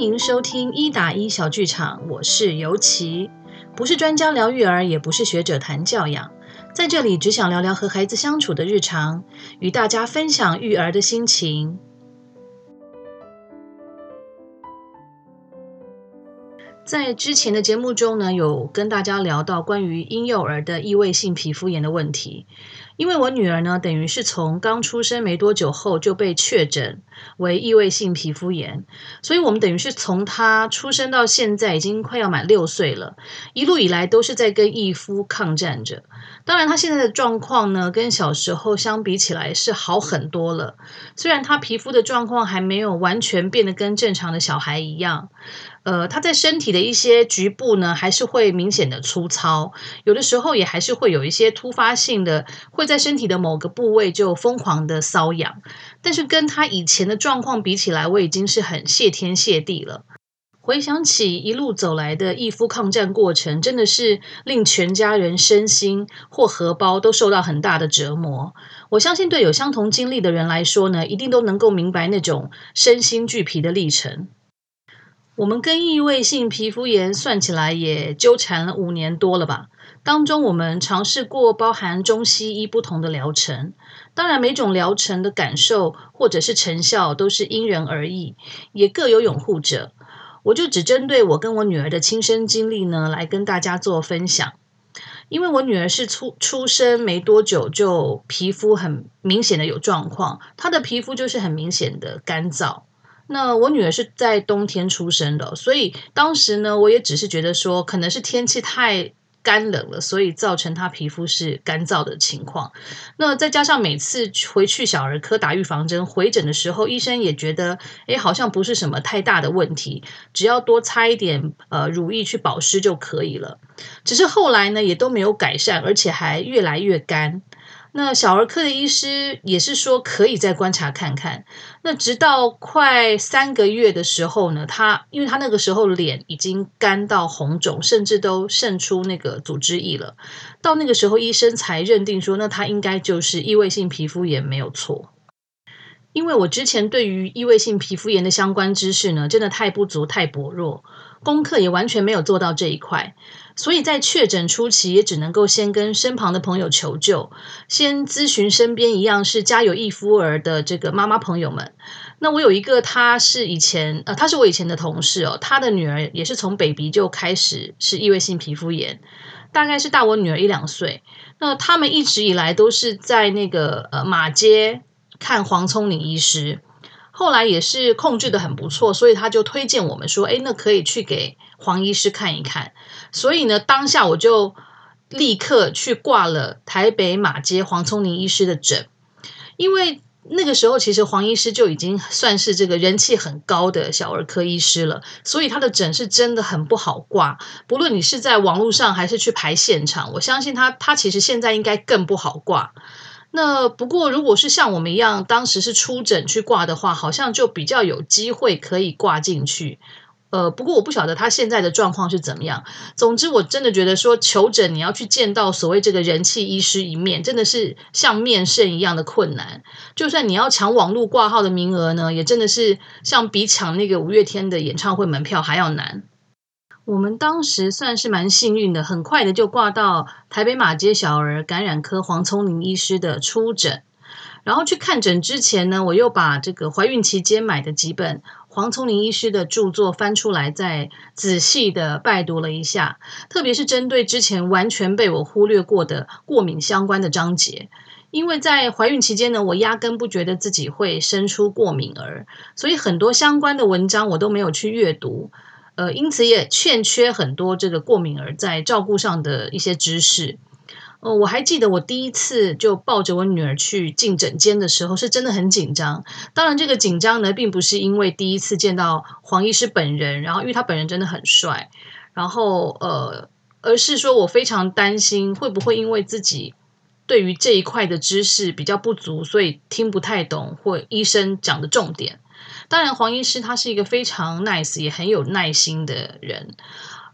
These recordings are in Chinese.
迎收听一打一小剧场，我是尤琪，不是专家聊育儿，也不是学者谈教养，在这里只想聊聊和孩子相处的日常，与大家分享育儿的心情。在之前的节目中呢，有跟大家聊到关于婴幼儿的异位性皮肤炎的问题。因为我女儿呢，等于是从刚出生没多久后就被确诊为异位性皮肤炎，所以我们等于是从他出生到现在已经快要满六岁了，一路以来都是在跟异肤抗战着。当然，他现在的状况呢，跟小时候相比起来是好很多了。虽然他皮肤的状况还没有完全变得跟正常的小孩一样。呃，他在身体的一些局部呢，还是会明显的粗糙，有的时候也还是会有一些突发性的，会在身体的某个部位就疯狂的瘙痒。但是跟他以前的状况比起来，我已经是很谢天谢地了。回想起一路走来的义夫抗战过程，真的是令全家人身心或荷包都受到很大的折磨。我相信对有相同经历的人来说呢，一定都能够明白那种身心俱疲的历程。我们跟异位性皮肤炎算起来也纠缠了五年多了吧。当中我们尝试过包含中西医不同的疗程，当然每种疗程的感受或者是成效都是因人而异，也各有拥护者。我就只针对我跟我女儿的亲身经历呢，来跟大家做分享。因为我女儿是出出生没多久就皮肤很明显的有状况，她的皮肤就是很明显的干燥。那我女儿是在冬天出生的，所以当时呢，我也只是觉得说，可能是天气太干冷了，所以造成她皮肤是干燥的情况。那再加上每次回去小儿科打预防针，回诊的时候，医生也觉得，诶，好像不是什么太大的问题，只要多擦一点呃乳液去保湿就可以了。只是后来呢，也都没有改善，而且还越来越干。那小儿科的医师也是说可以再观察看看。那直到快三个月的时候呢，他因为他那个时候脸已经干到红肿，甚至都渗出那个组织液了。到那个时候，医生才认定说，那他应该就是异位性皮肤炎没有错。因为我之前对于异位性皮肤炎的相关知识呢，真的太不足太薄弱，功课也完全没有做到这一块。所以在确诊初期，也只能够先跟身旁的朋友求救，先咨询身边一样是家有异夫儿的这个妈妈朋友们。那我有一个，他是以前呃，他是我以前的同事哦，他的女儿也是从 baby 就开始是异位性皮肤炎，大概是大我女儿一两岁。那他们一直以来都是在那个呃马街看黄聪宁医师。后来也是控制得很不错，所以他就推荐我们说，诶，那可以去给黄医师看一看。所以呢，当下我就立刻去挂了台北马街黄聪宁医师的诊，因为那个时候其实黄医师就已经算是这个人气很高的小儿科医师了，所以他的诊是真的很不好挂。不论你是在网络上还是去排现场，我相信他他其实现在应该更不好挂。那不过，如果是像我们一样，当时是出诊去挂的话，好像就比较有机会可以挂进去。呃，不过我不晓得他现在的状况是怎么样。总之，我真的觉得说求诊，你要去见到所谓这个人气医师一面，真的是像面圣一样的困难。就算你要抢网络挂号的名额呢，也真的是像比抢那个五月天的演唱会门票还要难。我们当时算是蛮幸运的，很快的就挂到台北马街小儿感染科黄聪宁医师的初诊。然后去看诊之前呢，我又把这个怀孕期间买的几本黄聪宁医师的著作翻出来，再仔细的拜读了一下，特别是针对之前完全被我忽略过的过敏相关的章节。因为在怀孕期间呢，我压根不觉得自己会生出过敏儿，所以很多相关的文章我都没有去阅读。呃，因此也欠缺很多这个过敏儿在照顾上的一些知识。呃，我还记得我第一次就抱着我女儿去进诊间的时候，是真的很紧张。当然，这个紧张呢，并不是因为第一次见到黄医师本人，然后因为他本人真的很帅，然后呃，而是说我非常担心会不会因为自己对于这一块的知识比较不足，所以听不太懂或医生讲的重点。当然，黄医师他是一个非常 nice 也很有耐心的人，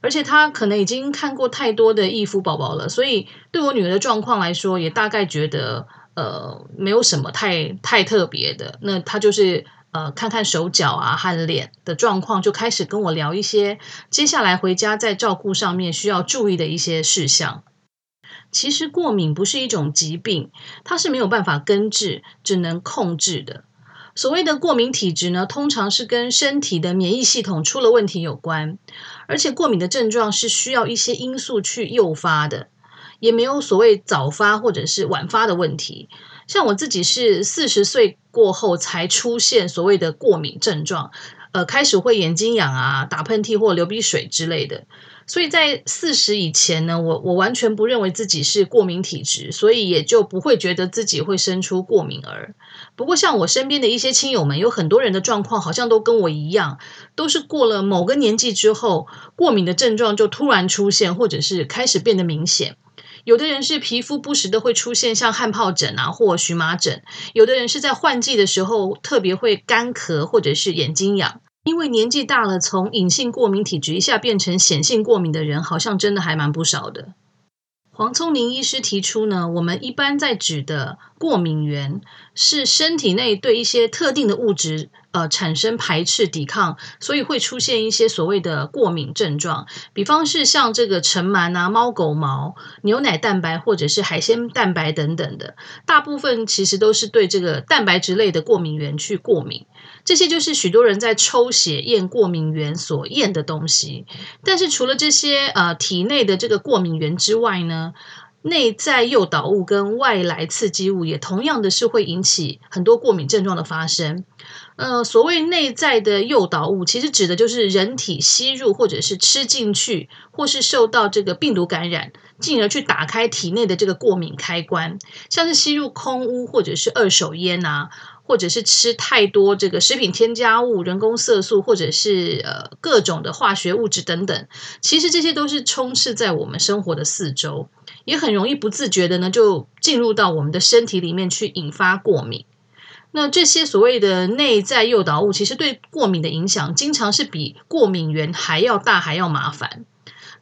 而且他可能已经看过太多的异肤宝宝了，所以对我女儿的状况来说，也大概觉得呃没有什么太太特别的。那他就是呃看看手脚啊和脸的状况，就开始跟我聊一些接下来回家在照顾上面需要注意的一些事项。其实过敏不是一种疾病，它是没有办法根治，只能控制的。所谓的过敏体质呢，通常是跟身体的免疫系统出了问题有关，而且过敏的症状是需要一些因素去诱发的，也没有所谓早发或者是晚发的问题。像我自己是四十岁过后才出现所谓的过敏症状，呃，开始会眼睛痒啊、打喷嚏或流鼻水之类的。所以在四十以前呢，我我完全不认为自己是过敏体质，所以也就不会觉得自己会生出过敏儿。不过像我身边的一些亲友们，有很多人的状况好像都跟我一样，都是过了某个年纪之后，过敏的症状就突然出现，或者是开始变得明显。有的人是皮肤不时的会出现像汗疱疹啊或荨麻疹，有的人是在换季的时候特别会干咳或者是眼睛痒。因为年纪大了，从隐性过敏体质一下变成显性过敏的人，好像真的还蛮不少的。黄聪明医师提出呢，我们一般在指的过敏源是身体内对一些特定的物质。呃，产生排斥、抵抗，所以会出现一些所谓的过敏症状。比方是像这个尘螨啊、猫狗毛、牛奶蛋白或者是海鲜蛋白等等的，大部分其实都是对这个蛋白质类的过敏原去过敏。这些就是许多人在抽血验过敏原所验的东西。但是除了这些呃体内的这个过敏原之外呢，内在诱导物跟外来刺激物也同样的是会引起很多过敏症状的发生。呃，所谓内在的诱导物，其实指的就是人体吸入或者是吃进去，或是受到这个病毒感染，进而去打开体内的这个过敏开关，像是吸入空污或者是二手烟啊，或者是吃太多这个食品添加物、人工色素，或者是呃各种的化学物质等等，其实这些都是充斥在我们生活的四周，也很容易不自觉的呢就进入到我们的身体里面去引发过敏。那这些所谓的内在诱导物，其实对过敏的影响，经常是比过敏源还要大，还要麻烦。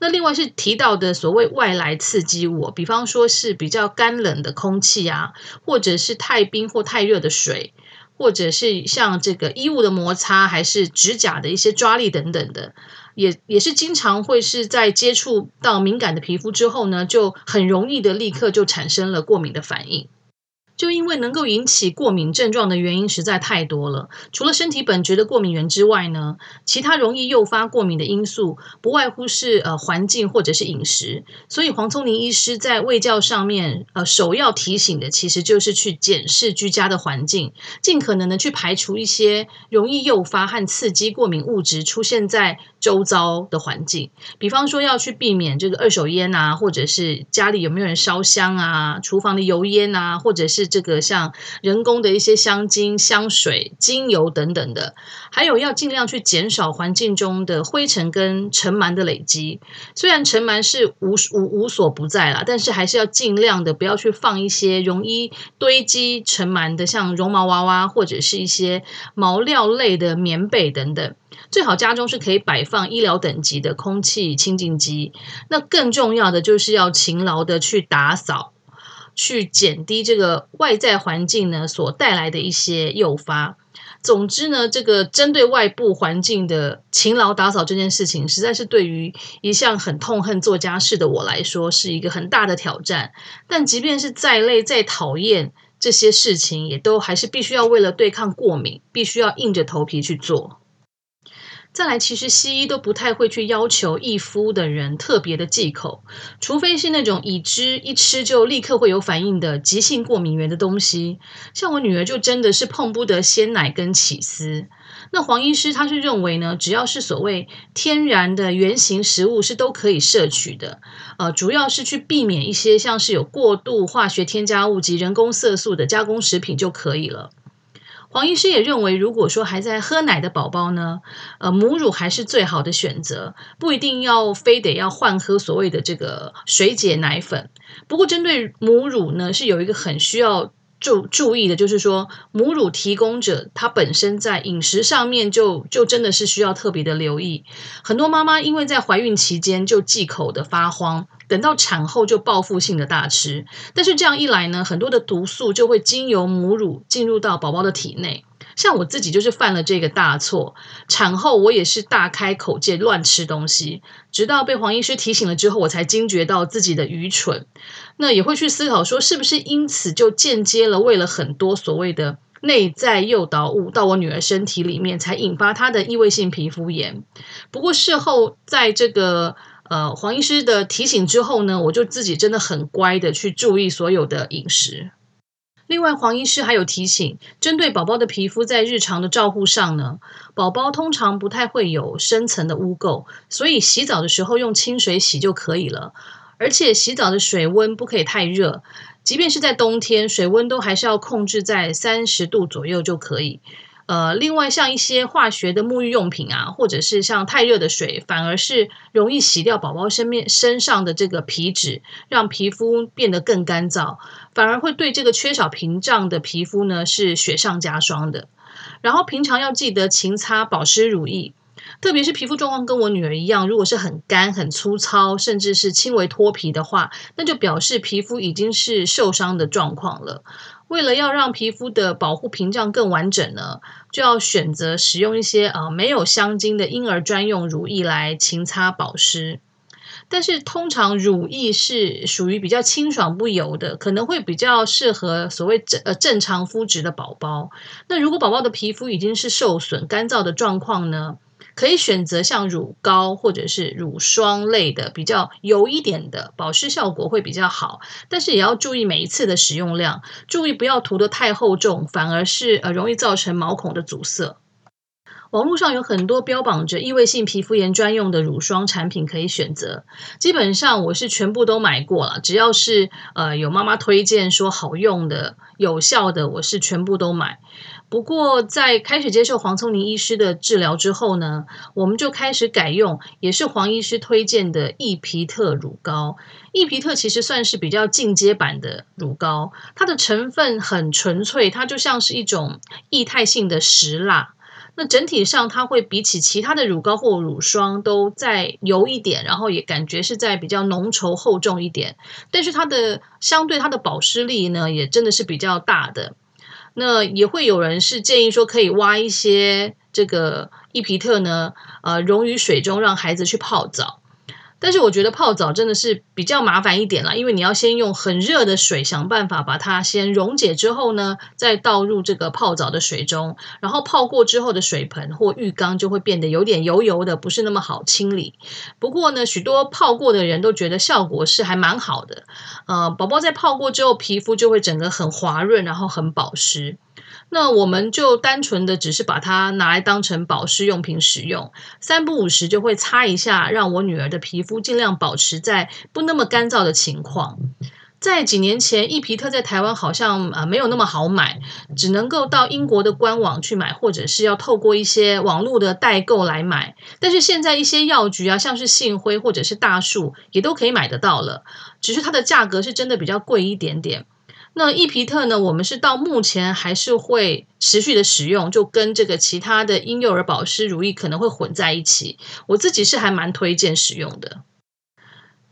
那另外是提到的所谓外来刺激物，比方说是比较干冷的空气啊，或者是太冰或太热的水，或者是像这个衣物的摩擦，还是指甲的一些抓力等等的，也也是经常会是在接触到敏感的皮肤之后呢，就很容易的立刻就产生了过敏的反应。就因为能够引起过敏症状的原因实在太多了，除了身体本质的过敏源之外呢，其他容易诱发过敏的因素不外乎是呃环境或者是饮食。所以黄聪宁医师在卫教上面呃首要提醒的，其实就是去检视居家的环境，尽可能的去排除一些容易诱发和刺激过敏物质出现在周遭的环境。比方说要去避免这个二手烟啊，或者是家里有没有人烧香啊，厨房的油烟啊，或者是这个像人工的一些香精、香水、精油等等的，还有要尽量去减少环境中的灰尘跟尘螨的累积。虽然尘螨是无无无所不在啦，但是还是要尽量的不要去放一些容易堆积尘螨的，像绒毛娃娃或者是一些毛料类的棉被等等。最好家中是可以摆放医疗等级的空气清净机。那更重要的就是要勤劳的去打扫。去减低这个外在环境呢所带来的一些诱发。总之呢，这个针对外部环境的勤劳打扫这件事情，实在是对于一向很痛恨做家事的我来说，是一个很大的挑战。但即便是再累再讨厌这些事情，也都还是必须要为了对抗过敏，必须要硬着头皮去做。再来，其实西医都不太会去要求易肤的人特别的忌口，除非是那种已知一吃就立刻会有反应的急性过敏源的东西。像我女儿就真的是碰不得鲜奶跟起司。那黄医师他是认为呢，只要是所谓天然的原型食物是都可以摄取的，呃，主要是去避免一些像是有过度化学添加物及人工色素的加工食品就可以了。黄医师也认为，如果说还在喝奶的宝宝呢，呃，母乳还是最好的选择，不一定要非得要换喝所谓的这个水解奶粉。不过，针对母乳呢，是有一个很需要注注意的，就是说母乳提供者他本身在饮食上面就就真的是需要特别的留意。很多妈妈因为在怀孕期间就忌口的发慌。等到产后就报复性的大吃，但是这样一来呢，很多的毒素就会经由母乳进入到宝宝的体内，像我自己就是犯了这个大错，产后我也是大开口戒乱吃东西，直到被黄医师提醒了之后，我才惊觉到自己的愚蠢。那也会去思考说，是不是因此就间接了喂了很多所谓的内在诱导物到我女儿身体里面，才引发她的异位性皮肤炎。不过事后在这个呃黄医师的提醒之后呢，我就自己真的很乖的去注意所有的饮食。另外，黄医师还有提醒，针对宝宝的皮肤，在日常的照护上呢，宝宝通常不太会有深层的污垢，所以洗澡的时候用清水洗就可以了。而且洗澡的水温不可以太热，即便是在冬天，水温都还是要控制在三十度左右就可以。呃，另外像一些化学的沐浴用品啊，或者是像太热的水，反而是容易洗掉宝宝身面身上的这个皮脂，让皮肤变得更干燥，反而会对这个缺少屏障的皮肤呢是雪上加霜的。然后平常要记得勤擦保湿乳液。特别是皮肤状况跟我女儿一样，如果是很干、很粗糙，甚至是轻微脱皮的话，那就表示皮肤已经是受伤的状况了。为了要让皮肤的保护屏障更完整呢，就要选择使用一些啊、呃、没有香精的婴儿专用乳液来勤擦保湿。但是通常乳液是属于比较清爽不油的，可能会比较适合所谓正呃正常肤质的宝宝。那如果宝宝的皮肤已经是受损、干燥的状况呢？可以选择像乳膏或者是乳霜类的比较油一点的，保湿效果会比较好。但是也要注意每一次的使用量，注意不要涂得太厚重，反而是呃容易造成毛孔的阻塞。网络上有很多标榜着异味性皮肤炎专用的乳霜产品可以选择，基本上我是全部都买过了，只要是呃有妈妈推荐说好用的、有效的，我是全部都买。不过，在开始接受黄瑽宁医师的治疗之后呢，我们就开始改用，也是黄医师推荐的易皮特乳膏。易皮特其实算是比较进阶版的乳膏，它的成分很纯粹，它就像是一种液态性的石蜡。那整体上，它会比起其他的乳膏或乳霜都再油一点，然后也感觉是在比较浓稠厚重一点。但是它的相对它的保湿力呢，也真的是比较大的。那也会有人是建议说，可以挖一些这个易皮特呢，呃，溶于水中，让孩子去泡澡。但是我觉得泡澡真的是比较麻烦一点啦，因为你要先用很热的水想办法把它先溶解之后呢，再倒入这个泡澡的水中，然后泡过之后的水盆或浴缸就会变得有点油油的，不是那么好清理。不过呢，许多泡过的人都觉得效果是还蛮好的。呃，宝宝在泡过之后，皮肤就会整个很滑润，然后很保湿。那我们就单纯的只是把它拿来当成保湿用品使用，三不五时就会擦一下，让我女儿的皮肤尽量保持在不那么干燥的情况。在几年前，易皮特在台湾好像啊没有那么好买，只能够到英国的官网去买，或者是要透过一些网络的代购来买。但是现在一些药局啊，像是信辉或者是大树，也都可以买得到了，只是它的价格是真的比较贵一点点。那易皮特呢，我们是到目前还是会持续的使用，就跟这个其他的婴幼儿保湿乳液可能会混在一起。我自己是还蛮推荐使用的。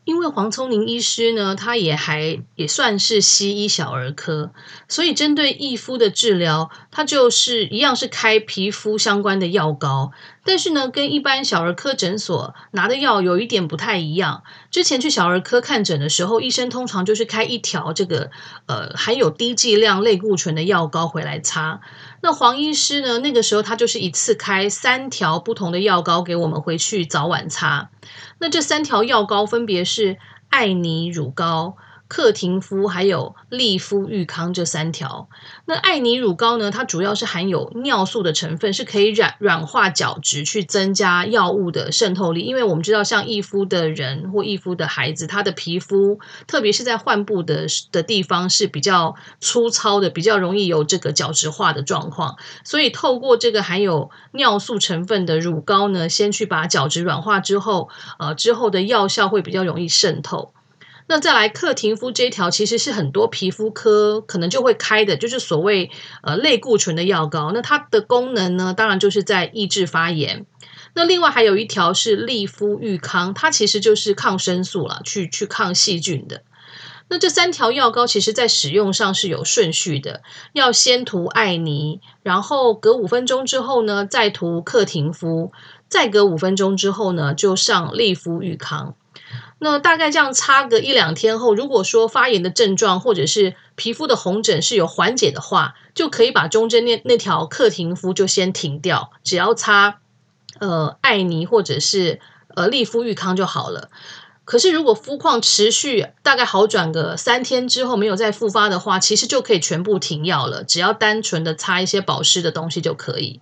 因为黄瑽宁医师呢，他也还也算是西医小儿科，所以针对异肤的治疗，他就是一样是开皮肤相关的药膏，但是呢，跟一般小儿科诊所拿的药有一点不太一样。之前去小儿科看诊的时候，医生通常就是开一条这个呃含有低剂量类固醇的药膏回来擦。那黄医师呢，那个时候他就是一次开三条不同的药膏给我们回去早晚擦。那这三条药膏分别是艾尼乳膏。克廷肤还有利肤愈康这三条，那艾妮乳膏呢，它主要是含有尿素的成分，是可以软软化角质，去增加药物的渗透力。因为我们知道，像易肤的人或易肤的孩子，他的皮肤，特别是在患部的的地方是比较粗糙的，比较容易有这个角质化的状况。所以透过这个含有尿素成分的乳膏呢，先去把角质软化之后，呃，之后的药效会比较容易渗透。那再来克廷夫这一条，其实是很多皮肤科可能就会开的，就是所谓呃类固醇的药膏。那它的功能呢，当然就是在抑制发炎。那另外还有一条是利肤愈康，它其实就是抗生素啦，去去抗细菌的。那这三条药膏其实在使用上是有顺序的，要先涂艾尼，然后隔五分钟之后呢，再涂克廷夫，再隔五分钟之后呢，就上利夫愈康。那大概这样擦个一两天后，如果说发炎的症状或者是皮肤的红疹是有缓解的话，就可以把中间那那条克廷敷就先停掉，只要擦呃艾尼或者是呃利夫裕康就好了。可是如果肤况持续大概好转个三天之后没有再复发的话，其实就可以全部停药了，只要单纯的擦一些保湿的东西就可以。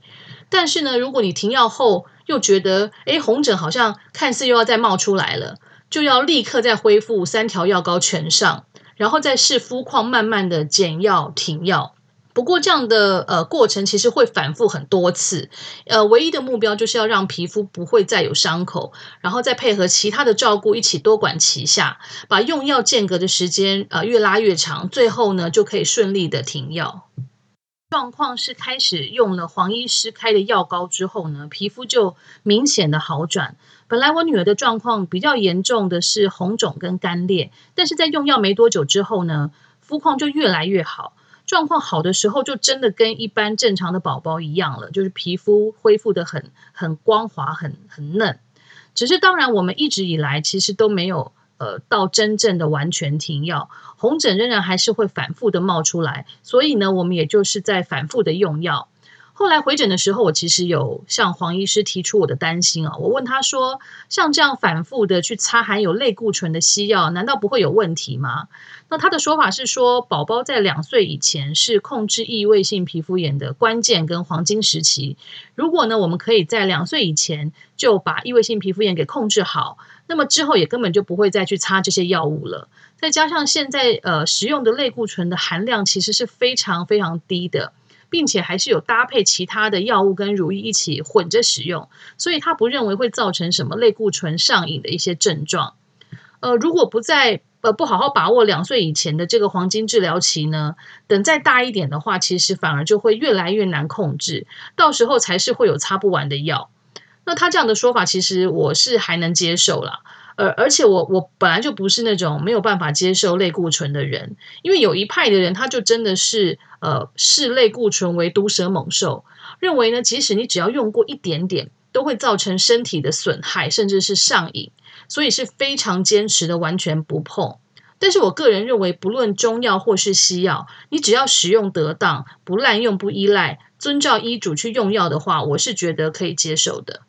但是呢，如果你停药后又觉得诶红疹好像看似又要再冒出来了。就要立刻再恢复三条药膏全上，然后再视肤况慢慢的减药停药。不过这样的呃过程其实会反复很多次，呃，唯一的目标就是要让皮肤不会再有伤口，然后再配合其他的照顾一起多管齐下，把用药间隔的时间呃越拉越长，最后呢就可以顺利的停药。状况是开始用了黄医师开的药膏之后呢，皮肤就明显的好转。本来我女儿的状况比较严重的是红肿跟干裂，但是在用药没多久之后呢，肤况就越来越好。状况好的时候，就真的跟一般正常的宝宝一样了，就是皮肤恢复得很很光滑、很很嫩。只是当然，我们一直以来其实都没有呃到真正的完全停药，红疹仍然还是会反复的冒出来，所以呢，我们也就是在反复的用药。后来回诊的时候，我其实有向黄医师提出我的担心啊。我问他说：“像这样反复的去擦含有类固醇的西药，难道不会有问题吗？”那他的说法是说，宝宝在两岁以前是控制异位性皮肤炎的关键跟黄金时期。如果呢，我们可以在两岁以前就把异位性皮肤炎给控制好，那么之后也根本就不会再去擦这些药物了。再加上现在呃使用的类固醇的含量其实是非常非常低的。并且还是有搭配其他的药物跟乳液一起混着使用，所以他不认为会造成什么类固醇上瘾的一些症状。呃，如果不在呃不好好把握两岁以前的这个黄金治疗期呢，等再大一点的话，其实反而就会越来越难控制，到时候才是会有擦不完的药。那他这样的说法，其实我是还能接受啦。而而且我我本来就不是那种没有办法接受类固醇的人，因为有一派的人他就真的是呃视类固醇为毒蛇猛兽，认为呢，即使你只要用过一点点，都会造成身体的损害，甚至是上瘾，所以是非常坚持的完全不碰。但是我个人认为，不论中药或是西药，你只要使用得当，不滥用、不依赖，遵照医嘱去用药的话，我是觉得可以接受的。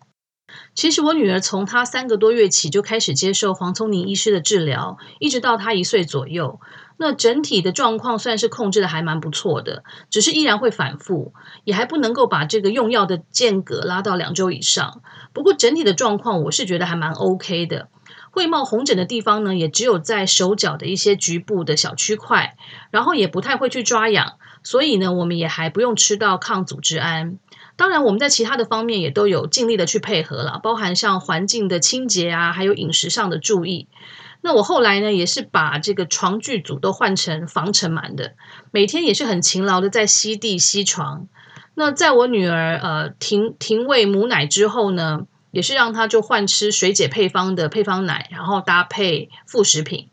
其实我女儿从她三个多月起就开始接受黄聪宁医师的治疗，一直到她一岁左右。那整体的状况算是控制的还蛮不错的，只是依然会反复，也还不能够把这个用药的间隔拉到两周以上。不过整体的状况我是觉得还蛮 OK 的。会冒红疹的地方呢，也只有在手脚的一些局部的小区块，然后也不太会去抓痒，所以呢，我们也还不用吃到抗组织胺。当然，我们在其他的方面也都有尽力的去配合了，包含像环境的清洁啊，还有饮食上的注意。那我后来呢，也是把这个床具组都换成防尘螨的，每天也是很勤劳的在吸地吸床。那在我女儿呃停停喂母奶之后呢，也是让她就换吃水解配方的配方奶，然后搭配副食品。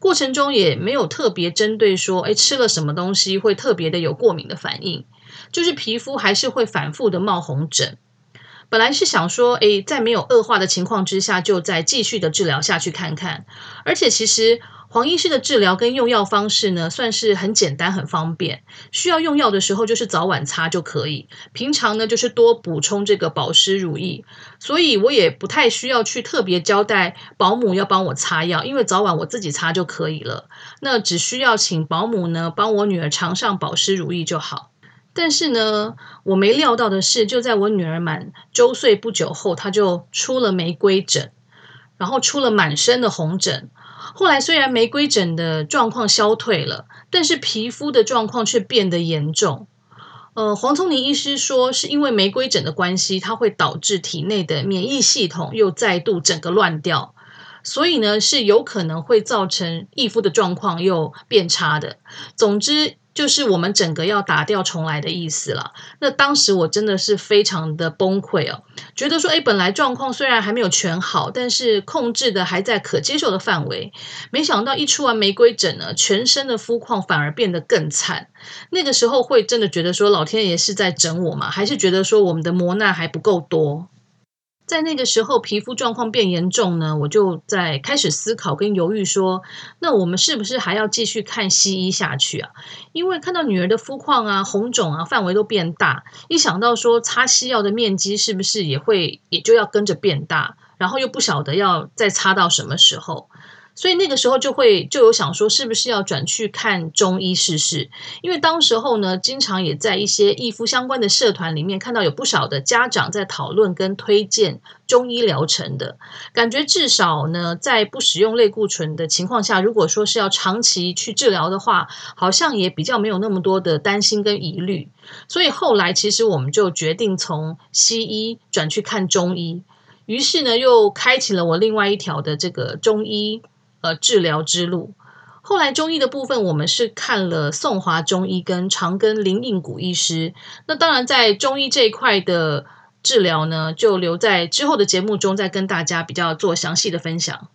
过程中也没有特别针对说，哎，吃了什么东西会特别的有过敏的反应。就是皮肤还是会反复的冒红疹，本来是想说，诶，在没有恶化的情况之下，就再继续的治疗下去看看。而且其实黄医师的治疗跟用药方式呢，算是很简单很方便。需要用药的时候，就是早晚擦就可以。平常呢，就是多补充这个保湿乳液。所以我也不太需要去特别交代保姆要帮我擦药，因为早晚我自己擦就可以了。那只需要请保姆呢，帮我女儿常上保湿乳液就好。但是呢，我没料到的是，就在我女儿满周岁不久后，她就出了玫瑰疹，然后出了满身的红疹。后来虽然玫瑰疹的状况消退了，但是皮肤的状况却变得严重。呃，黄聪宁医师说，是因为玫瑰疹的关系，它会导致体内的免疫系统又再度整个乱掉。所以呢是有可能会造成易肤的状况又变差的。总之。就是我们整个要打掉重来的意思了。那当时我真的是非常的崩溃哦，觉得说，诶，本来状况虽然还没有全好，但是控制的还在可接受的范围。没想到一出完玫瑰疹呢，全身的肤况反而变得更惨。那个时候会真的觉得说，老天爷是在整我吗？还是觉得说我们的磨难还不够多？在那个时候，皮肤状况变严重呢，我就在开始思考跟犹豫说，那我们是不是还要继续看西医下去啊？因为看到女儿的肤况啊、红肿啊、范围都变大，一想到说擦西药的面积是不是也会也就要跟着变大，然后又不晓得要再擦到什么时候。所以那个时候就会就有想说，是不是要转去看中医试试？因为当时候呢，经常也在一些义夫相关的社团里面看到有不少的家长在讨论跟推荐中医疗程的感觉。至少呢，在不使用类固醇的情况下，如果说是要长期去治疗的话，好像也比较没有那么多的担心跟疑虑。所以后来其实我们就决定从西医转去看中医，于是呢，又开启了我另外一条的这个中医。呃，治疗之路。后来中医的部分，我们是看了宋华中医跟长庚林应谷医师。那当然，在中医这一块的治疗呢，就留在之后的节目中再跟大家比较做详细的分享。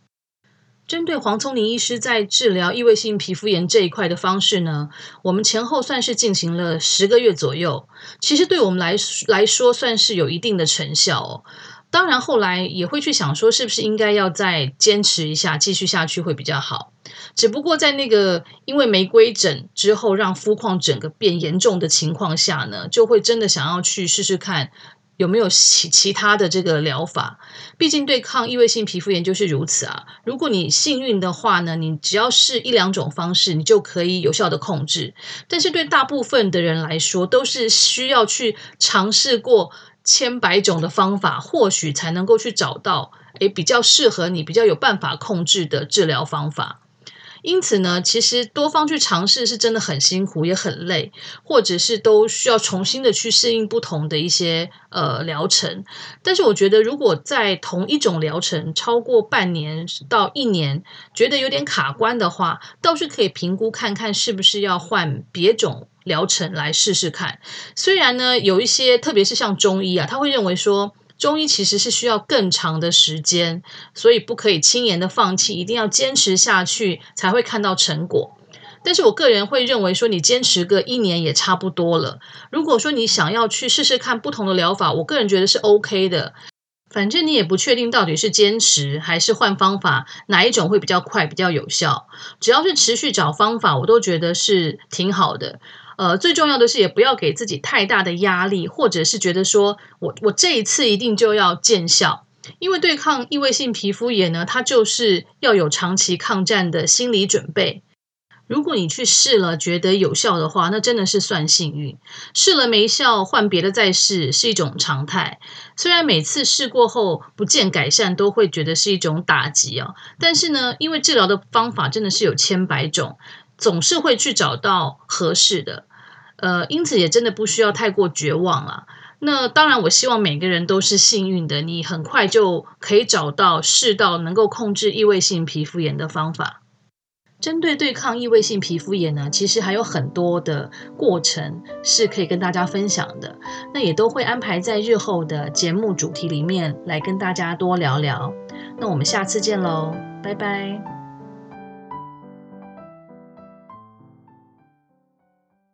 针对黄聪林医师在治疗异位性皮肤炎这一块的方式呢，我们前后算是进行了十个月左右。其实对我们来来说，算是有一定的成效哦。当然，后来也会去想说，是不是应该要再坚持一下，继续下去会比较好。只不过在那个因为玫瑰疹之后，让肤况整个变严重的情况下呢，就会真的想要去试试看有没有其其他的这个疗法。毕竟对抗异位性皮肤炎就是如此啊。如果你幸运的话呢，你只要试一两种方式，你就可以有效的控制。但是对大部分的人来说，都是需要去尝试过。千百种的方法，或许才能够去找到，诶，比较适合你、比较有办法控制的治疗方法。因此呢，其实多方去尝试是真的很辛苦，也很累，或者是都需要重新的去适应不同的一些呃疗程。但是我觉得，如果在同一种疗程超过半年到一年，觉得有点卡关的话，倒是可以评估看看是不是要换别种。疗程来试试看，虽然呢，有一些，特别是像中医啊，他会认为说中医其实是需要更长的时间，所以不可以轻言的放弃，一定要坚持下去才会看到成果。但是我个人会认为说，你坚持个一年也差不多了。如果说你想要去试试看不同的疗法，我个人觉得是 OK 的。反正你也不确定到底是坚持还是换方法，哪一种会比较快、比较有效。只要是持续找方法，我都觉得是挺好的。呃，最重要的是也不要给自己太大的压力，或者是觉得说我我这一次一定就要见效，因为对抗异位性皮肤炎呢，它就是要有长期抗战的心理准备。如果你去试了觉得有效的话，那真的是算幸运；试了没效，换别的再试是一种常态。虽然每次试过后不见改善，都会觉得是一种打击啊，但是呢，因为治疗的方法真的是有千百种。总是会去找到合适的，呃，因此也真的不需要太过绝望了。那当然，我希望每个人都是幸运的，你很快就可以找到试到能够控制异位性皮肤炎的方法。针对对抗异位性皮肤炎呢，其实还有很多的过程是可以跟大家分享的，那也都会安排在日后的节目主题里面来跟大家多聊聊。那我们下次见喽，拜拜。